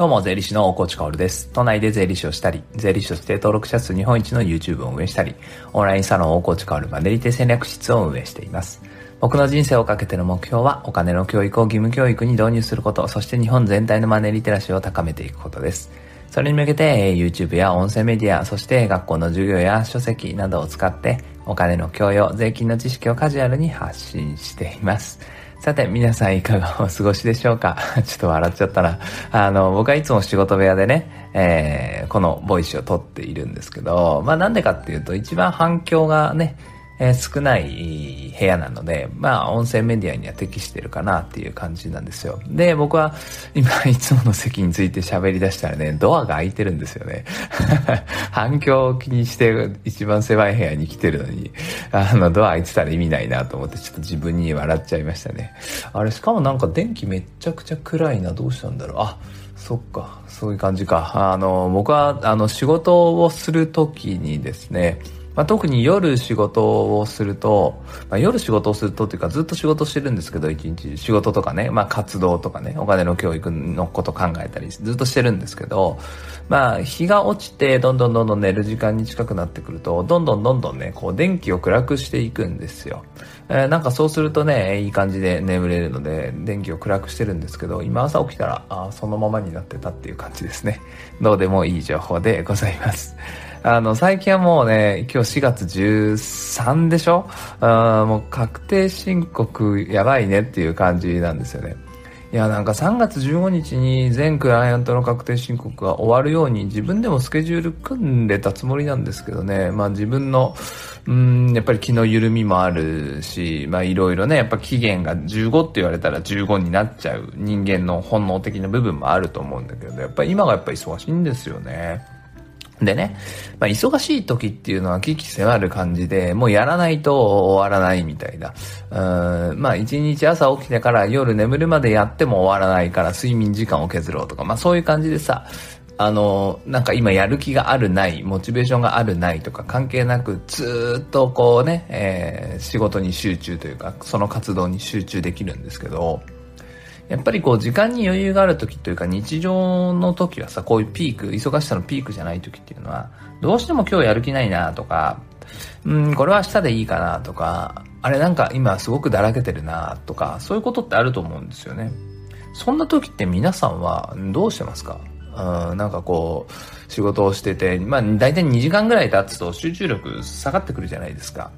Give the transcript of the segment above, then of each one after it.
どうも、税理士の大河内薫です。都内で税理士をしたり、税理士として登録者数日本一の YouTube を運営したり、オンラインサロン大河内薫マネリテ戦略室を運営しています。僕の人生をかけての目標は、お金の教育を義務教育に導入すること、そして日本全体のマネリテラシーを高めていくことです。それに向けて、YouTube や音声メディア、そして学校の授業や書籍などを使って、お金の教養、税金の知識をカジュアルに発信しています。さて、皆さんいかがお過ごしでしょうか？ちょっと笑っちゃったな。あの、僕はいつも仕事部屋でね、えー、このボイスを撮っているんですけど、まあなんでかっていうと、一番反響がね、えー、少ない部屋なので、まあ音声メディアには適してるかなっていう感じなんですよ。で、僕は今 いつもの席について喋り出したらね、ドアが開いてるんですよね。反響を気にして一番狭い部屋に来てるのに、あのドア開いてたら意味ないなと思ってちょっと自分に笑っちゃいましたね。あれ、しかもなんか電気めっちゃくちゃ暗いな、どうしたんだろう。あ、そっか、そういう感じか。あの、僕は、あの、仕事をするときにですね、まあ、特に夜仕事をすると、まあ、夜仕事をするとっていうかずっと仕事してるんですけど、一日仕事とかね、まあ、活動とかね、お金の教育のこと考えたりずっとしてるんですけど、まあ、日が落ちてどんどんどんどん寝る時間に近くなってくると、どんどんどんどんね、こう電気を暗くしていくんですよ。えー、なんかそうするとね、いい感じで眠れるので、電気を暗くしてるんですけど、今朝起きたら、あそのままになってたっていう感じですね。どうでもいい情報でございます。あの、最近はもうね、今日4月13でしょ？あもう確定申告やばいねっていう感じなんですよね。いや、なんか3月15日に全クライアントの確定申告が終わるように自分でもスケジュール組んでたつもりなんですけどね、まあ自分の、うん、やっぱり気の緩みもあるし、まあいろいろね、やっぱ期限が15って言われたら15になっちゃう人間の本能的な部分もあると思うんだけど、やっぱり今がやっぱり忙しいんですよね。でね、まあ、忙しい時っていうのは危機迫る感じで、もうやらないと終わらないみたいな。うん、まあ一日朝起きてから夜眠るまでやっても終わらないから睡眠時間を削ろうとか、まあそういう感じでさ、あの、なんか今やる気があるない、モチベーションがあるないとか関係なく、ずっとこうね、えー、仕事に集中というか、その活動に集中できるんですけど、やっぱりこう時間に余裕がある時というか日常の時はさ、こういうピーク、忙しさのピークじゃない時っていうのは、どうしても今日やる気ないなとか、うん、これは明日でいいかなとか、あれなんか今すごくだらけてるなとか、そういうことってあると思うんですよね。そんな時って皆さんはどうしてますか？うん、なんかこう、仕事をしてて、まあ大体2時間ぐらい経つと集中力下がってくるじゃないですか。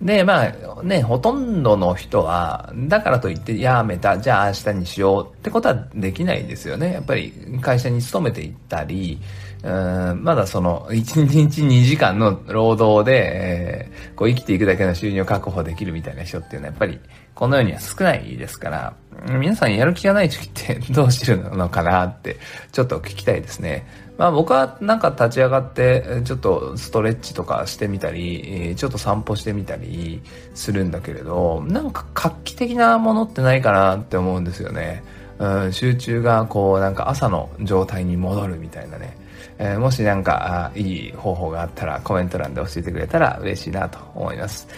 で、まあね、ほとんどの人は、だからといってやめた、じゃあ明日にしようってことはできないですよね。やっぱり会社に勤めていったり、まだその、1日2時間の労働で、えー、こう生きていくだけの収入を確保できるみたいな人っていうのはやっぱりこの世には少ないですから、皆さんやる気がない時ってどうしてるのかなってちょっと聞きたいですね。まあ僕はなんか立ち上がってちょっとストレッチとかしてみたり、ちょっと散歩してみたりするんだけれど、なんか画期的なものってないかなって思うんですよね。うん、集中がこうなんか朝の状態に戻るみたいなね。えー、もしなんかあいい方法があったらコメント欄で教えてくれたら嬉しいなと思います。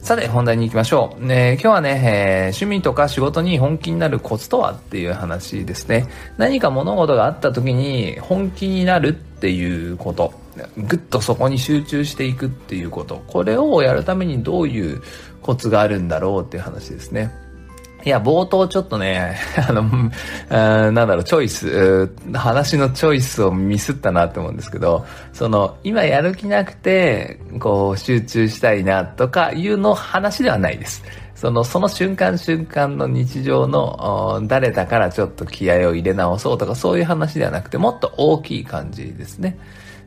さて、本題に行きましょう。ね、今日はね、えー、趣味とか仕事に本気になるコツとはっていう話ですね。何か物事があった時に本気になるっていうこと。ぐっとそこに集中していくっていうこと。これをやるためにどういうコツがあるんだろうっていう話ですね。いや、冒頭ちょっとね、あの、あなんだろう、チョイス、話のチョイスをミスったなって思うんですけど、その、今やる気なくて、こう、集中したいなとかいうの話ではないです。その、その瞬間瞬間の日常の、誰だからちょっと気合を入れ直そうとか、そういう話ではなくて、もっと大きい感じですね。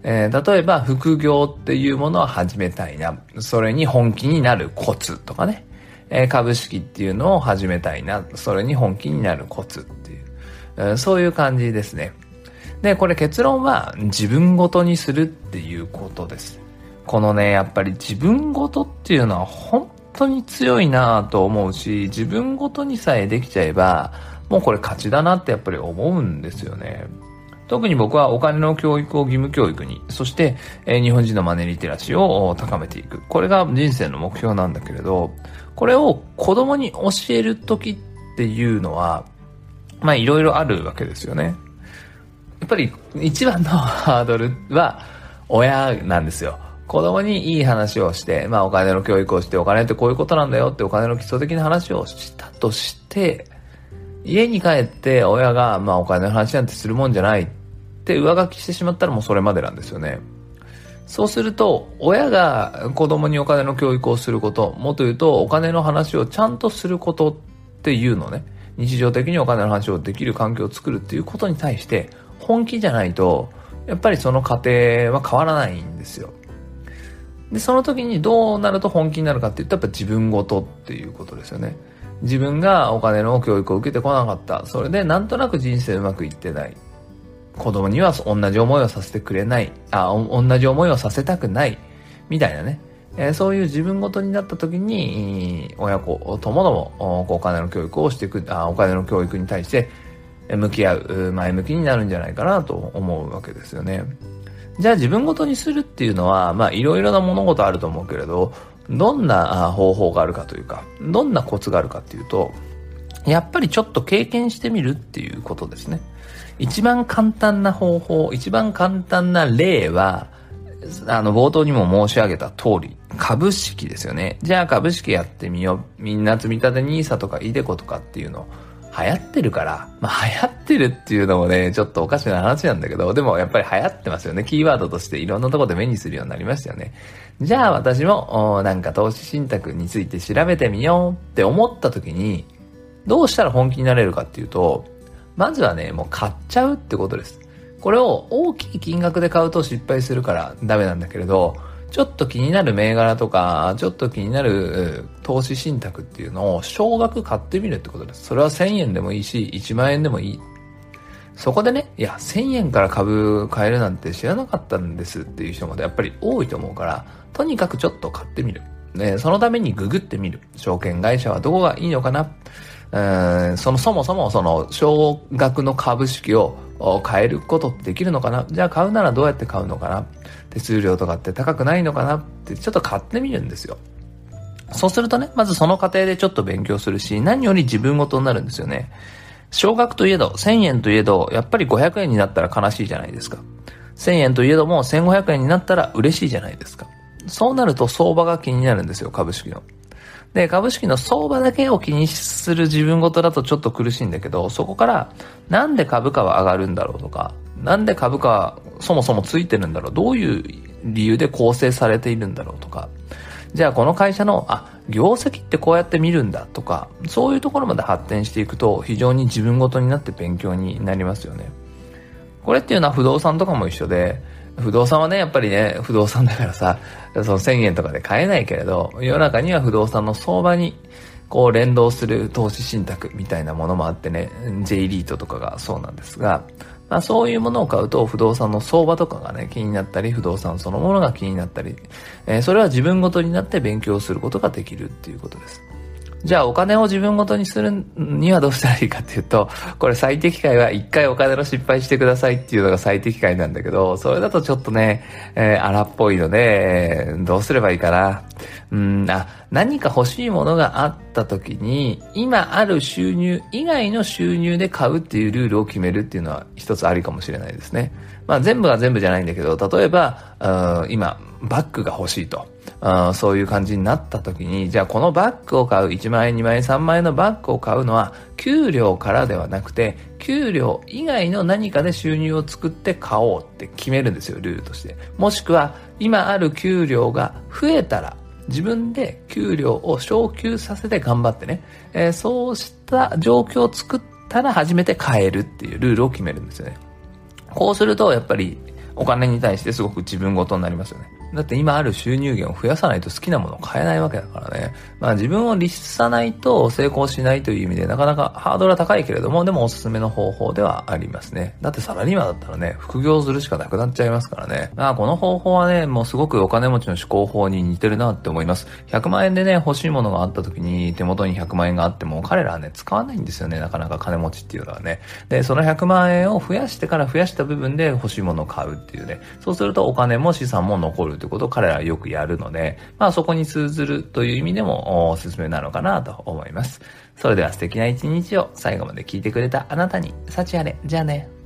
えー、例えば、副業っていうものを始めたいな。それに本気になるコツとかね。え株式っていうのを始めたいな、それに本気になるコツっていう、えそういう感じですね。で、これ結論は自分ごとにするっていうことです。このね、やっぱり自分ごとっていうのは本当に強いなぁと思うし、自分ごとにさえできちゃえば、もうこれ勝ちだなってやっぱり思うんですよね。特に僕はお金の教育を義務教育に、そして、え、日本人のマネリテラシーを高めていく。これが人生の目標なんだけれど、これを子供に教えるときっていうのは、まあいろいろあるわけですよね。やっぱり一番のハードルは親なんですよ。子供にいい話をして、まあお金の教育をして、お金ってこういうことなんだよってお金の基礎的な話をしたとして、家に帰って親が、まあお金の話なんてするもんじゃないって上書きしてしまったらもうそれまでなんですよね。そうすると、親が子供にお金の教育をすること、もっと言うとお金の話をちゃんとすることっていうのね、日常的にお金の話をできる環境を作るっていうことに対して、本気じゃないと、やっぱりその過程は変わらないんですよ。で、その時にどうなると本気になるかって言ったらやっぱ自分ごとっていうことですよね。自分がお金の教育を受けてこなかった。それでなんとなく人生うまくいってない。子供には同じ思いをさせてくれない。あ、同じ思いをさせたくない。みたいなね。えー、そういう自分ごとになった時に、親子ともどもお金の教育をしていくあ、お金の教育に対して向き合う、前向きになるんじゃないかなと思うわけですよね。じゃあ自分ごとにするっていうのは、まあいろいろな物事あると思うけれど、どんな方法があるかというか、どんなコツがあるかっていうと、やっぱりちょっと経験してみるっていうことですね。一番簡単な方法、一番簡単な例は、あの、冒頭にも申し上げた通り、株式ですよね。じゃあ株式やってみよう。みんな積み立て NISA とか iDeCo とかっていうの流行ってるから、まあ流行ってるっていうのもね、ちょっとおかしな話なんだけど、でもやっぱり流行ってますよね。キーワードとしていろんなところで目にするようになりましたよね。じゃあ私も、なんか投資信託について調べてみようって思った時に、どうしたら本気になれるかっていうと、まずはね、もう買っちゃうってことです。これを大きい金額で買うと失敗するからダメなんだけれど、ちょっと気になる銘柄とか、ちょっと気になる投資信託っていうのを少額買ってみるってことです。それは1000円でもいいし、1万円でもいい。そこでね、いや、1000円から株買えるなんて知らなかったんですっていう人もやっぱり多いと思うから、とにかくちょっと買ってみる。ね、そのためにググってみる。証券会社はどこがいいのかなそのそもそもその少額の株式を買えることってできるのかな？じゃあ買うならどうやって買うのかな？手数料とかって高くないのかな？ってちょっと買ってみるんですよ。そうするとね、まずその過程でちょっと勉強するし、何より自分ごとになるんですよね。少額といえど、1000円といえど、やっぱり500円になったら悲しいじゃないですか。1000円といえども、1500円になったら嬉しいじゃないですか。そうなると相場が気になるんですよ、株式の。で、株式の相場だけを気にする自分ごとだとちょっと苦しいんだけど、そこから、なんで株価は上がるんだろうとか、なんで株価はそもそもついてるんだろう、どういう理由で構成されているんだろうとか、じゃあこの会社の、あ、業績ってこうやって見るんだとか、そういうところまで発展していくと、非常に自分ごとになって勉強になりますよね。これっていうのは不動産とかも一緒で、不動産はね、やっぱりね、不動産だからさ、その1000円とかで買えないけれど、世の中には不動産の相場にこう連動する投資信託みたいなものもあってね、J リートとかがそうなんですが、まあそういうものを買うと不動産の相場とかがね、気になったり、不動産そのものが気になったり、えー、それは自分ごとになって勉強することができるっていうことです。じゃあお金を自分ごとにするにはどうしたらいいかっていうと、これ最適解は一回お金の失敗してくださいっていうのが最適解なんだけど、それだとちょっとね、えー、荒っぽいので、どうすればいいかな。うん、あ、何か欲しいものがあった時に、今ある収入以外の収入で買うっていうルールを決めるっていうのは一つありかもしれないですね。まあ全部は全部じゃないんだけど、例えば、今、バッグが欲しいと。そういう感じになった時に、じゃあこのバッグを買う、1万円、2万円、3万円のバッグを買うのは、給料からではなくて、給料以外の何かで収入を作って買おうって決めるんですよ、ルールとして。もしくは、今ある給料が増えたら、自分で給料を昇給させて頑張ってね、えー、そうした状況を作ったら初めて買えるっていうルールを決めるんですよね。こうすると、やっぱりお金に対してすごく自分ごとになりますよね。だって今ある収入源を増やさないと好きなものを買えないわけだからね。まあ自分を律さないと成功しないという意味でなかなかハードルは高いけれども、でもおすすめの方法ではありますね。だってサラリーマンだったらね、副業するしかなくなっちゃいますからね。まあこの方法はね、もうすごくお金持ちの思考法に似てるなって思います。100万円でね、欲しいものがあった時に手元に100万円があっても彼らはね、使わないんですよね。なかなか金持ちっていうのはね。で、その100万円を増やしてから増やした部分で欲しいものを買うっていうね。そうするとお金も資産も残るるということを彼らはよくやるので、まあそこに通ずるという意味でもおすすめなのかなと思います。それでは素敵な一日を最後まで聞いてくれたあなたに、幸あれ。じゃあね。